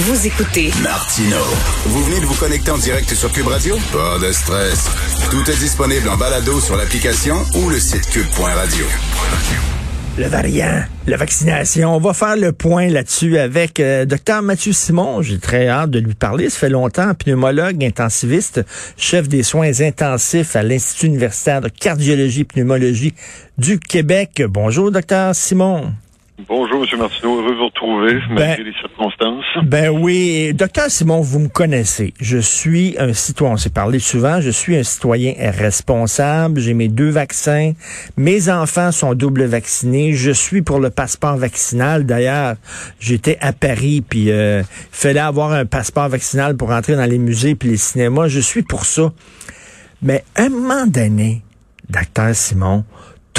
Vous écoutez Martino. Vous venez de vous connecter en direct sur Cube Radio? Pas de stress. Tout est disponible en balado sur l'application ou le site cube.radio. Le variant, la vaccination. On va faire le point là-dessus avec euh, Dr Mathieu Simon. J'ai très hâte de lui parler. Ça fait longtemps, pneumologue intensiviste, chef des soins intensifs à l'Institut universitaire de cardiologie et pneumologie du Québec. Bonjour, Dr Simon. Bonjour, M. Martineau. Heureux de vous retrouver, malgré les circonstances. Ben oui. Docteur Simon, vous me connaissez. Je suis un citoyen. On s'est parlé souvent. Je suis un citoyen responsable. J'ai mes deux vaccins. Mes enfants sont double vaccinés. Je suis pour le passeport vaccinal. D'ailleurs, j'étais à Paris, puis euh, fallait avoir un passeport vaccinal pour entrer dans les musées puis les cinémas. Je suis pour ça. Mais un moment donné, docteur Simon,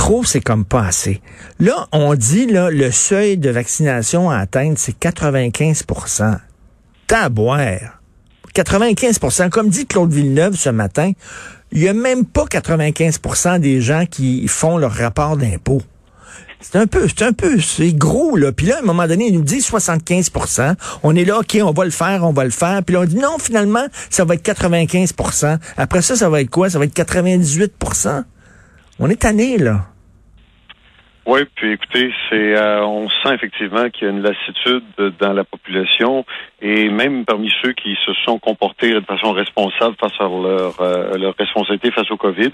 trop, c'est comme pas assez. Là, on dit, là, le seuil de vaccination à atteindre, c'est 95% Taboire. 95% Comme dit Claude Villeneuve ce matin, il y a même pas 95% des gens qui font leur rapport d'impôt. C'est un peu, c'est un peu, c'est gros, là. Puis là, à un moment donné, ils nous disent 75% On est là, OK, on va le faire, on va le faire. Puis là, on dit non, finalement, ça va être 95% Après ça, ça va être quoi? Ça va être 98 On est tanné, là. Oui, puis écoutez, c'est euh, on sent effectivement qu'il y a une lassitude dans la population et même parmi ceux qui se sont comportés de façon responsable face à leur, euh, leur responsabilité face au COVID.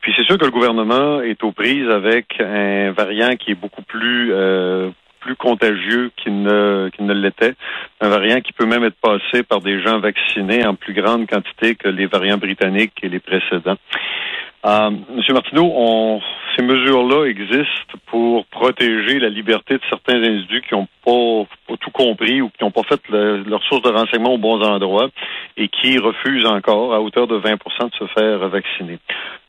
Puis c'est sûr que le gouvernement est aux prises avec un variant qui est beaucoup plus euh, plus contagieux qu'il ne, qu'il ne l'était. Un variant qui peut même être passé par des gens vaccinés en plus grande quantité que les variants britanniques et les précédents. Euh, Monsieur Martineau, ces mesures-là existent pour protéger la liberté de certains individus qui n'ont pas, tout compris ou qui n'ont pas fait leur source de renseignement aux bons endroits et qui refusent encore, à hauteur de 20% de se faire vacciner.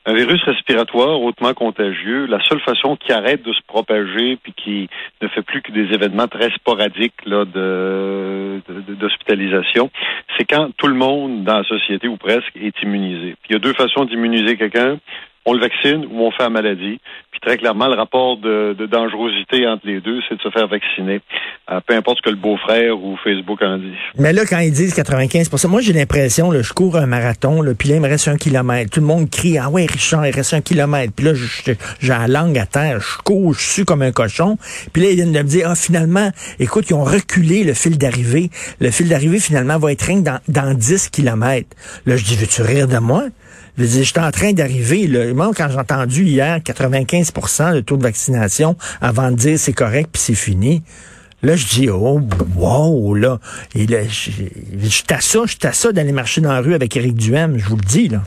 Un virus respiratoire hautement contagieux, la seule façon qui arrête de se propager puis qui ne fait plus que des événements très sporadiques là, de, d'hospitalisation, c'est quand tout le monde dans la société ou presque est immunisé. Il y a deux façons d'immuniser quelqu'un on le vaccine ou on fait la maladie. Puis très clairement, le rapport de, dangerosité entre les deux, c'est de se faire vacciner. Euh, peu importe ce que le beau-frère ou Facebook en dit. Mais là, quand ils disent 95 moi j'ai l'impression, je cours un marathon, là, puis là, il me reste un kilomètre. Tout le monde crie, ah ouais, Richard, il reste un kilomètre. Puis là, j'ai la langue à terre, je cours, je suis comme un cochon. Puis là, ils viennent de me dire, ah finalement, écoute, ils ont reculé le fil d'arrivée. Le fil d'arrivée, finalement, va être rien dans, dans 10 kilomètres. Là, je dis, veux-tu rire de moi? Je j'étais en train d'arriver. Moi, quand j'ai entendu hier 95% de taux de vaccination avant de dire c'est correct puis c'est fini, là, je dis, oh, wow, là. Et là, j'étais à ça, j'étais à ça d'aller marcher dans la rue avec Éric Duhem, je vous le dis, là.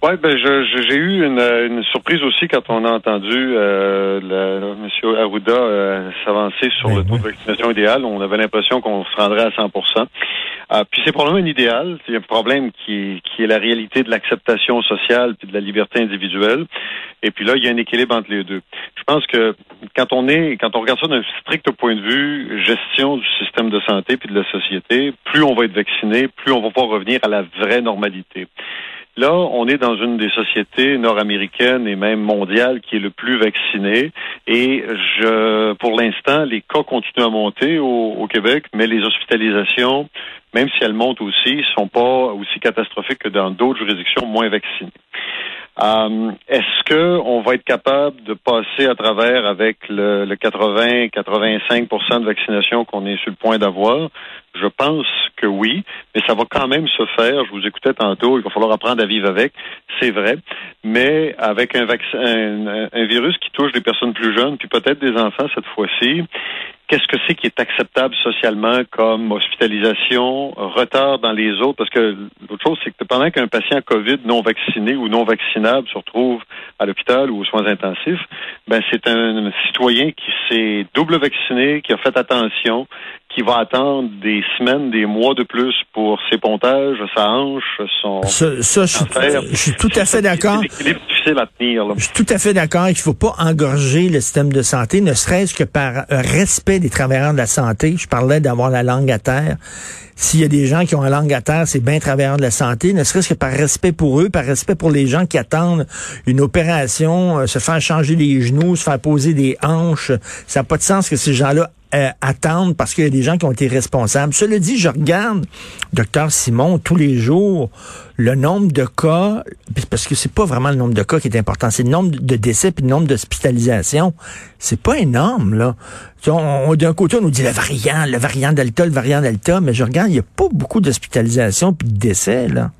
Oui, ben j'ai eu une, surprise aussi quand on a entendu euh, M. Arruda euh, s'avancer sur ben le taux de vaccination idéal. On avait l'impression qu'on se rendrait à 100 euh, Puis c'est probablement un idéal. C'est un problème qui, qui est la réalité de l'acceptation sociale puis de la liberté individuelle. Et puis là, il y a un équilibre entre les deux. Je pense que quand on est, quand on regarde ça d'un strict point de vue gestion du système de santé puis de la société, plus on va être vacciné, plus on va pouvoir revenir à la vraie normalité. Là, on est dans une des sociétés nord-américaines et même mondiales qui est le plus vaccinée. Et je, pour l'instant, les cas continuent à monter au, Québec, mais les hospitalisations, même si elles montent aussi, sont pas aussi catastrophiques que dans d'autres juridictions moins vaccinées. Euh, est-ce que on va être capable de passer à travers avec le, 80-85% de vaccination qu'on est sur le point d'avoir? Je pense que oui, mais ça va quand même se faire. Je vous écoutais tantôt, il va falloir apprendre à vivre avec, c'est vrai, mais avec un vaccin, un virus qui touche des personnes plus jeunes, puis peut-être des enfants cette fois-ci, qu'est-ce que c'est qui est acceptable socialement comme hospitalisation, retard dans les autres? Parce que l'autre chose, c'est que pendant qu'un patient COVID non vacciné ou non vaccinable se retrouve à l'hôpital ou aux soins intensifs, ben c'est un citoyen qui s'est double vacciné, qui a fait attention, qu'il va attendre des semaines, des mois de plus pour ses pontages, sa hanche, son Ça, ça, je, suis tout à fait d'accord. difficile à tenir. Là. Je suis tout à fait d'accord qu'il faut pas engorger le système de santé, ne serait-ce que par respect des travailleurs de la santé. Je parlais d'avoir la langue à terre. S'il y a des gens qui ont la langue à terre, c'est bien travailleurs de la santé, ne serait-ce que par respect pour eux, par respect pour les gens qui attendent une opération, euh, se faire changer les genoux, se faire poser des hanches. Ça n'a pas de sens que ces gens-là euh, attendent parce qu'il y a des gens qui ont été responsables. Cela dit, je regarde, docteur Simon, tous les jours, le nombre de cas, parce que c'est pas vraiment le nombre de cas qui est important, c'est le nombre de décès puis le nombre d'hospitalisations. C'est pas énorme, là. On- D'un côté, on nous dit le variant, le variant Delta, le variant Delta, mais je regarde, il n'y a pas beaucoup d'hospitalisations puis de décès, là.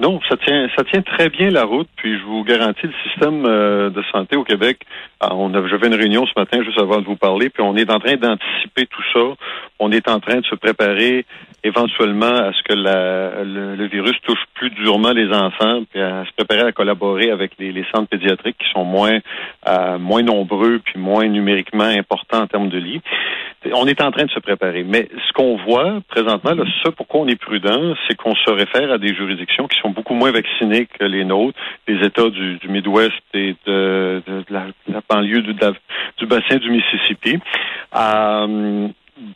Non, ça tient, ça tient très bien la route. Puis je vous garantis, le système euh, de santé au Québec, ah, on a, j'avais une réunion ce matin juste avant de vous parler, puis on est en train d'anticiper tout ça. On est en train de se préparer éventuellement à ce que la, le, le virus touche plus durement les enfants, puis à se préparer à collaborer avec les, les centres pédiatriques qui sont moins euh, moins nombreux puis moins numériquement importants en termes de lits. On est en train de se préparer. Mais ce qu'on voit présentement, là, ce pourquoi on est prudent, c'est qu'on se réfère à des juridictions qui sont beaucoup moins vaccinées que les nôtres, les États du, du Midwest et de, de- la, de la banlieue du bassin du Mississippi. Euh,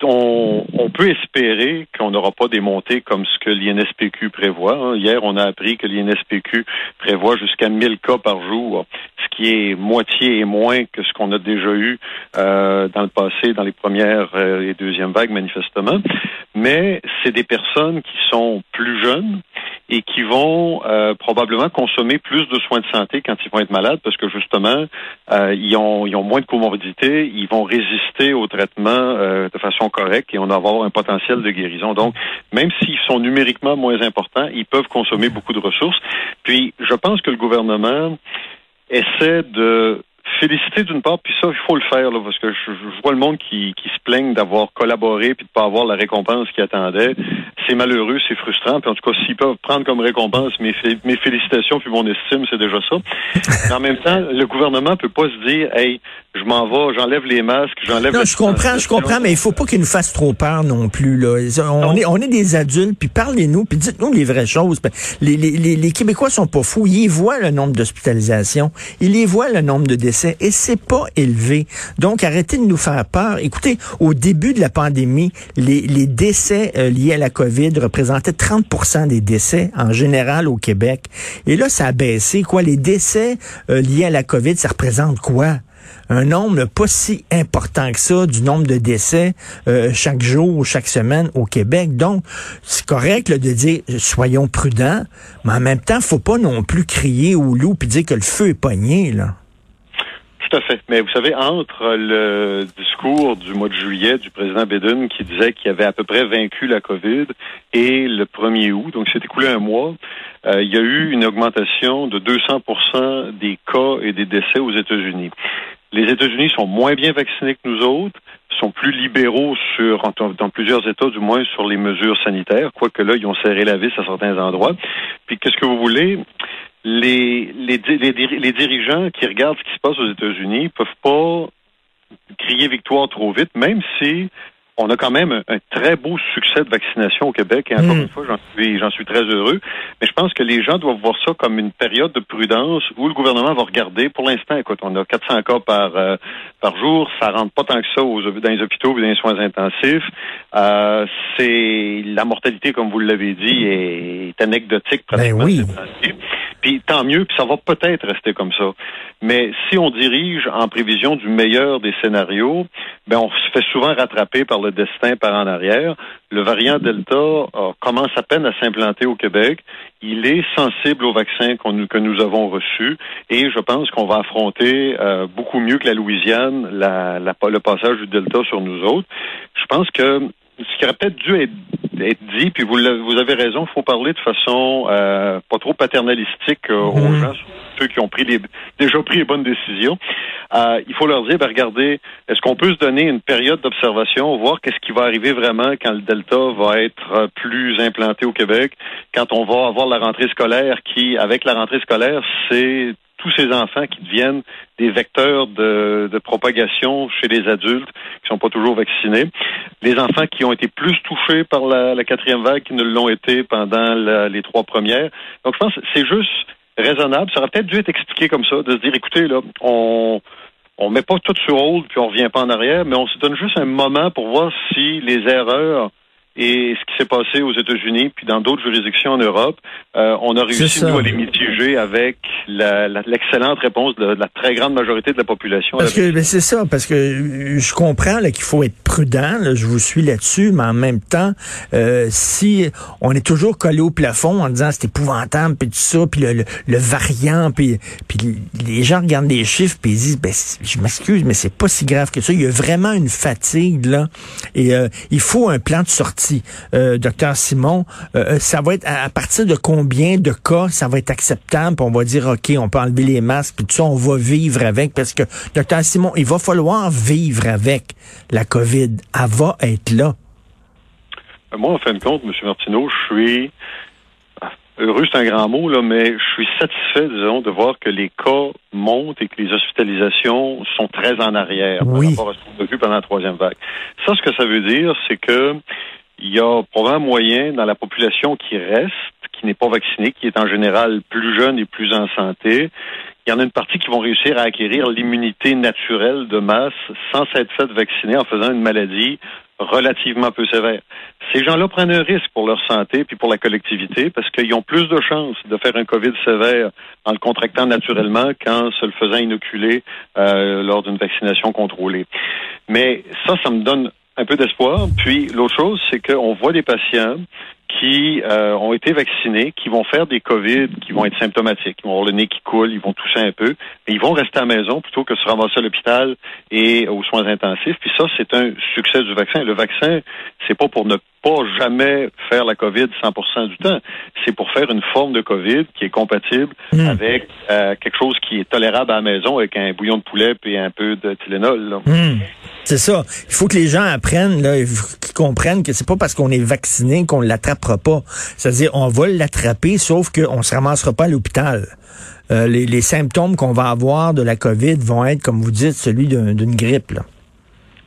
on, peut espérer qu'on n'aura pas des montées comme ce que l'INSPQ prévoit. hein. Hier, on a appris que l'INSPQ prévoit jusqu'à 1000 cas par jour, ce qui est moitié et moins que ce qu'on a déjà eu euh, dans le passé, dans les premières euh, et deuxièmes vagues, manifestement. Mais c'est des personnes qui sont plus jeunes et qui vont euh, probablement consommer plus de soins de santé quand ils vont être malades parce que justement, euh, ils, ont, ils ont moins de comorbidité, ils vont résister au traitement euh, de façon correcte et on va avoir un potentiel de guérison. Donc, même s'ils sont numériquement moins importants, ils peuvent consommer beaucoup de ressources. Puis, je pense que le gouvernement essaie de féliciter d'une part, puis ça, il faut le faire, là, parce que je, vois le monde qui, qui se plaigne d'avoir collaboré puis de pas avoir la récompense qu'il attendait. C'est malheureux, c'est frustrant. Puis en tout cas, s'ils peuvent prendre comme récompense mes, mes félicitations puis mon estime, c'est déjà ça. En même temps, le gouvernement peut pas se dire, hey, je m'en vais, j'enlève les masques, j'enlève. Non, je comprends, je comprends, mais il faut pas qu'il nous fasse trop peur non plus. Là. On, Non. est, on est des adultes, puis parlez-nous, puis dites-nous les vraies choses. Ben, Les, les, les, les Québécois sont pas fous. Ils voient le nombre d'hospitalisations, ils y voient le nombre de décès, et c'est pas élevé. Donc, arrêtez de nous faire peur. Écoutez, au début de la pandémie, les, les décès euh, liés à la COVID représentaient 30% des décès en général au Québec. Et là, ça a baissé. Quoi, les décès euh, liés à la COVID, ça représente quoi? Un nombre pas si important que ça du nombre de décès euh, chaque jour ou chaque semaine au Québec. Donc, c'est correct de dire soyons prudents, mais en même temps, faut pas non plus crier au loup puis dire que le feu est pogné. Là. Tout à fait. Mais vous savez, entre le discours du mois de juillet du président Biden qui disait qu'il avait à peu près vaincu la COVID et le 1er août, donc c'est écoulé un mois, euh, il y a eu une augmentation de 200% des cas et des décès aux États-Unis. Les États-Unis sont moins bien vaccinés que nous autres, sont plus libéraux sur, dans plusieurs États du moins, sur les mesures sanitaires, quoique là, ils ont serré la vis à certains endroits. Puis qu'est-ce que vous voulez? Les, les, les, les dirigeants qui regardent ce qui se passe aux États-Unis peuvent pas crier victoire trop vite, même si on a quand même un, un très beau succès de vaccination au Québec. Et encore Mm. une fois, j'en suis, j'en suis très heureux. Mais je pense que les gens doivent voir ça comme une période de prudence où le gouvernement va regarder. Pour l'instant, écoute, on a 400 cas par euh, par jour. Ça rentre pas tant que ça aux, dans les hôpitaux et dans les soins intensifs. Euh, c'est la mortalité, comme vous l'avez dit, est, anecdotique. pratiquement Ben oui. Puis tant mieux, puis ça va peut-être rester comme ça. Mais si on dirige en prévision du meilleur des scénarios, ben on se fait souvent rattraper par le destin par en arrière. Le variant Delta commence à peine à s'implanter au Québec. Il est sensible au vaccin qu'on nous- que nous avons reçu et je pense qu'on va affronter euh, beaucoup mieux que la Louisiane le passage du Delta sur nous autres. Je pense que ce qui aurait peut-être dû être, être dit, puis vous, vous avez raison, il faut parler de façon euh, pas trop paternalistique euh, aux Mhm. gens, ceux qui ont pris les, déjà pris les bonnes décisions. Euh, il faut leur dire, ben, regardez, est-ce qu'on peut se donner une période d'observation, voir qu'est-ce qui va arriver vraiment quand le Delta va être euh, plus implanté au Québec, quand on va avoir la rentrée scolaire qui, avec la rentrée scolaire, c'est tous ces enfants qui deviennent des vecteurs de, propagation chez les adultes qui sont pas toujours vaccinés, les enfants qui ont été plus touchés par la, quatrième vague qui ne l'ont été pendant les trois premières. Donc, je pense que c'est juste raisonnable. Ça aurait peut-être dû être expliqué comme ça, de se dire, écoutez, là, on on met pas tout sur hold puis on revient pas en arrière, mais on se donne juste un moment pour voir si les erreurs et ce qui s'est passé aux États-Unis puis dans d'autres juridictions en Europe, euh, on a réussi nous à les mitiger avec l'excellente réponse de, la très grande majorité de la population. Parce que ben, c'est ça, parce que je comprends qu'il faut être prudent. je vous suis là-dessus, mais en même temps, euh, si on est toujours collé au plafond en disant c'est épouvantable puis tout ça, puis le, variant, puis puis les gens regardent les chiffres puis ils disent ben je m'excuse, mais c'est pas si grave que ça. Il y a vraiment une fatigue là, et euh, il faut un plan de sortie euh, docteur Simon, euh, euh, ça va être à, partir de combien de cas ça va être acceptable, on va dire OK, on peut enlever les masques, puis tout ça, on va vivre avec, parce que docteur Simon, il va falloir vivre avec la COVID. Elle va être là. Moi, en fin de compte, M. Martineau, je suis heureux, c'est un grand mot, là, mais je suis satisfait, disons, de voir que les cas montent et que les hospitalisations sont très en arrière par rapport à ce qu'on a vu pendant la troisième vague. Ça, ce que ça veut dire, c'est que il y a probablement moyen dans la population qui reste, qui n'est pas vaccinée, qui est en général plus jeune et plus en santé, il y en a une partie qui vont réussir à acquérir l'immunité naturelle de masse sans s'être fait vacciner en faisant une maladie relativement peu sévère. Ces gens-là prennent un risque pour leur santé puis pour la collectivité parce qu'ils ont plus de chances de faire un COVID sévère en le contractant naturellement qu'en se le faisant inoculer euh, lors d'une vaccination contrôlée. Mais ça, ça me donne un peu d'espoir. Puis l'autre chose, c'est qu'on voit des patients qui euh, ont été vaccinés, qui vont faire des COVID, qui vont être symptomatiques, qui vont avoir le nez qui coule, ils vont tousser un peu, mais ils vont rester à la maison plutôt que se ramasser à l'hôpital et aux soins intensifs. Puis ça, c'est un succès du vaccin. Le vaccin, c'est pas pour ne pas jamais faire la COVID 100% du temps. C'est pour faire une forme de COVID qui est compatible hmm. avec euh, quelque chose qui est tolérable à la maison avec un bouillon de poulet et un peu de Tylenol. Hmm. C'est ça. Il faut que les gens apprennent, là, qu'ils comprennent que c'est pas parce qu'on est vacciné qu'on pas. C'est-à-dire, on va l'attraper, sauf qu'on se ramassera pas à l'hôpital. Euh, les, symptômes qu'on va avoir de la COVID vont être, comme vous dites, celui d'une grippe. Là.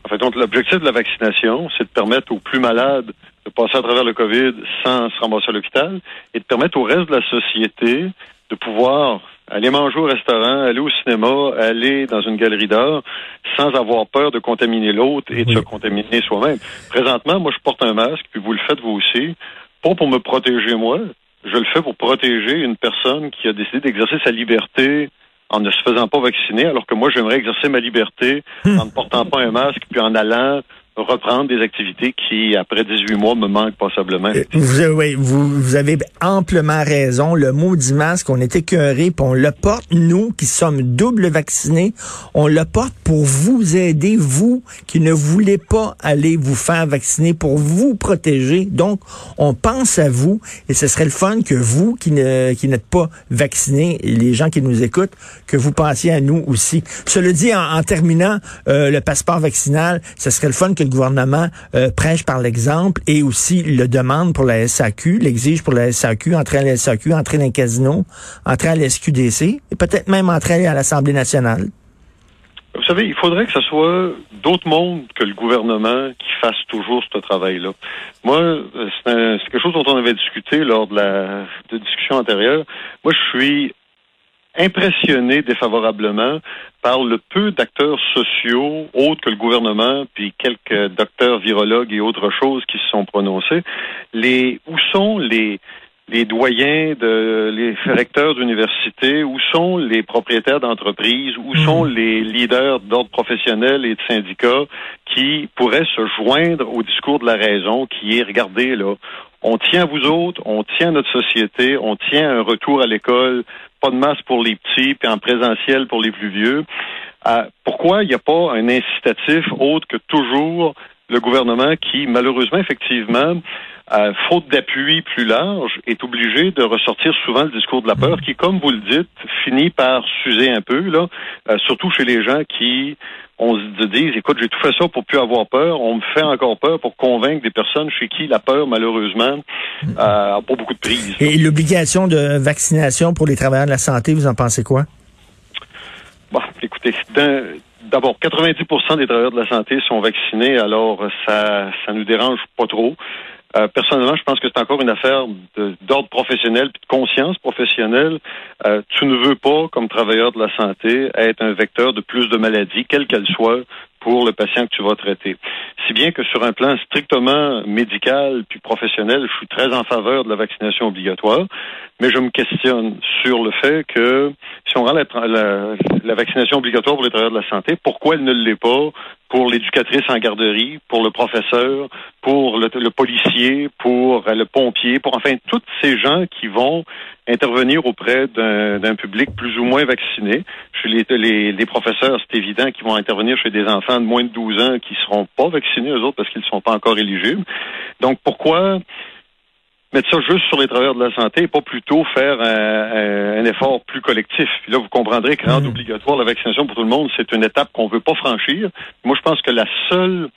En fait, donc, l'objectif de la vaccination, c'est de permettre aux plus malades de passer à travers le COVID sans se ramasser à l'hôpital et de permettre au reste de la société de pouvoir aller manger au restaurant, aller au cinéma, aller dans une galerie d'art sans avoir peur de contaminer l'autre et de se contaminer soi-même. Présentement, moi, je porte un masque, puis vous le faites vous aussi, pas pour me protéger moi, je le fais pour protéger une personne qui a décidé d'exercer sa liberté en ne se faisant pas vacciner, alors que moi, j'aimerais exercer ma liberté hmm. en ne portant pas un masque, puis en allant reprendre des activités qui, après 18 mois, me manquent passablement. Euh, vous, oui, vous, vous, avez amplement raison. Le mot dit masque, on est écœuré, puis on le porte, nous qui sommes double vaccinés, on le porte pour vous aider, vous qui ne voulez pas aller vous faire vacciner, pour vous protéger. Donc, on pense à vous, et ce serait le fun que vous qui ne qui n'êtes pas vaccinés, les gens qui nous écoutent, que vous pensiez à nous aussi. Cela dit, en, terminant, euh, le passeport vaccinal, ce serait le fun que le gouvernement euh, prêche par l'exemple et aussi le demande pour la SAQ, l'exige pour la SAQ, entrer à la SAQ, entrer dans un casino, entrer à la SQDC et peut-être même entrer à l'Assemblée nationale. Vous savez, il faudrait que ce soit d'autres mondes que le gouvernement qui fasse toujours ce travail-là. Moi, euh, c'est quelque chose dont on avait discuté lors de la de discussion antérieure. Moi, je suis impressionné défavorablement par le peu d'acteurs sociaux, autres que le gouvernement, puis quelques docteurs virologues et autres choses qui se sont prononcés. Les, où sont les, les doyens, de, les recteurs d'université, où sont les propriétaires d'entreprises, où hmm. sont les leaders d'ordre professionnel et de syndicats qui pourraient se joindre au discours de la raison qui est, regardez là, on tient vous autres, on tient notre société, on tient un retour à l'école, pas de masse pour les petits, puis en présentiel pour les plus vieux. Euh, pourquoi il n'y a pas un incitatif autre que toujours le gouvernement qui, malheureusement, effectivement, euh, faute d'appui plus large, est obligé de ressortir souvent le discours de la peur, qui, comme vous le dites, finit par s'user un peu, là, euh, surtout chez les gens qui on se dit, écoute, j'ai tout fait ça pour plus avoir peur. On me fait encore peur pour convaincre des personnes chez qui la peur, malheureusement, euh, a pas beaucoup de prise. Et l'obligation de vaccination pour les travailleurs de la santé, vous en pensez quoi? Bon, écoutez, d'abord, 90% des travailleurs de la santé sont vaccinés, alors ça ça nous dérange pas trop. Euh, personnellement, je pense que c'est encore une affaire d'ordre professionnel, de conscience professionnelle. Euh, tu ne veux pas, comme travailleur de la santé, être un vecteur de plus de maladies, quelles qu'elles soient, pour le patient que tu vas traiter. Si bien que sur un plan strictement médical puis professionnel, je suis très en faveur de la vaccination obligatoire, mais je me questionne sur le fait que si on rend la, vaccination obligatoire pour les travailleurs de la santé, pourquoi elle ne l'est pas pour l'éducatrice en garderie, pour le professeur, pour le, policier, pour le pompier, pour enfin tous ces gens qui vont intervenir auprès d'un public plus ou moins vacciné. Chez les, les, professeurs, c'est évident qu'ils vont intervenir chez des enfants de moins de 12 ans qui seront pas vaccinés, eux autres, parce qu'ils ne sont pas encore éligibles. Donc, pourquoi mettre ça juste sur les travailleurs de la santé et pas plutôt faire un, effort plus collectif? Puis là, vous comprendrez que rendre mmh. obligatoire la vaccination pour tout le monde, c'est une étape qu'on veut pas franchir. Moi, je pense que la seule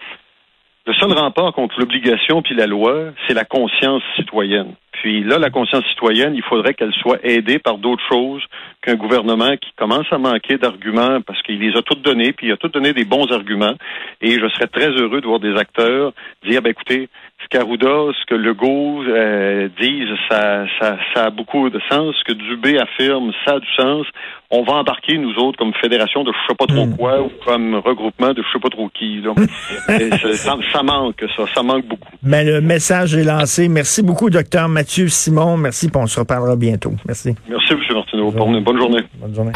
le seul rempart contre l'obligation puis la loi, c'est la conscience citoyenne. Puis là, la conscience citoyenne, il faudrait qu'elle soit aidée par d'autres choses qu'un gouvernement qui commence à manquer d'arguments parce qu'il les a toutes donnés, puis il a toutes donné des bons arguments. Et je serais très heureux de voir des acteurs dire, ben écoutez, ce qu'Arruda, ce que Legault euh, disent, ça, ça, ça a beaucoup de sens. Ce que Dubé affirme, ça a du sens. On va embarquer, nous autres, comme fédération de je sais pas trop hmm. quoi, ou comme regroupement de je sais pas trop qui. Là. ça, ça, manque, ça. Ça manque beaucoup. Mais le message est lancé. Merci beaucoup, docteur Mathieu Simon. Merci, on se reparlera bientôt. Merci. Merci, M. Martineau. Bonne journée. Bonne journée.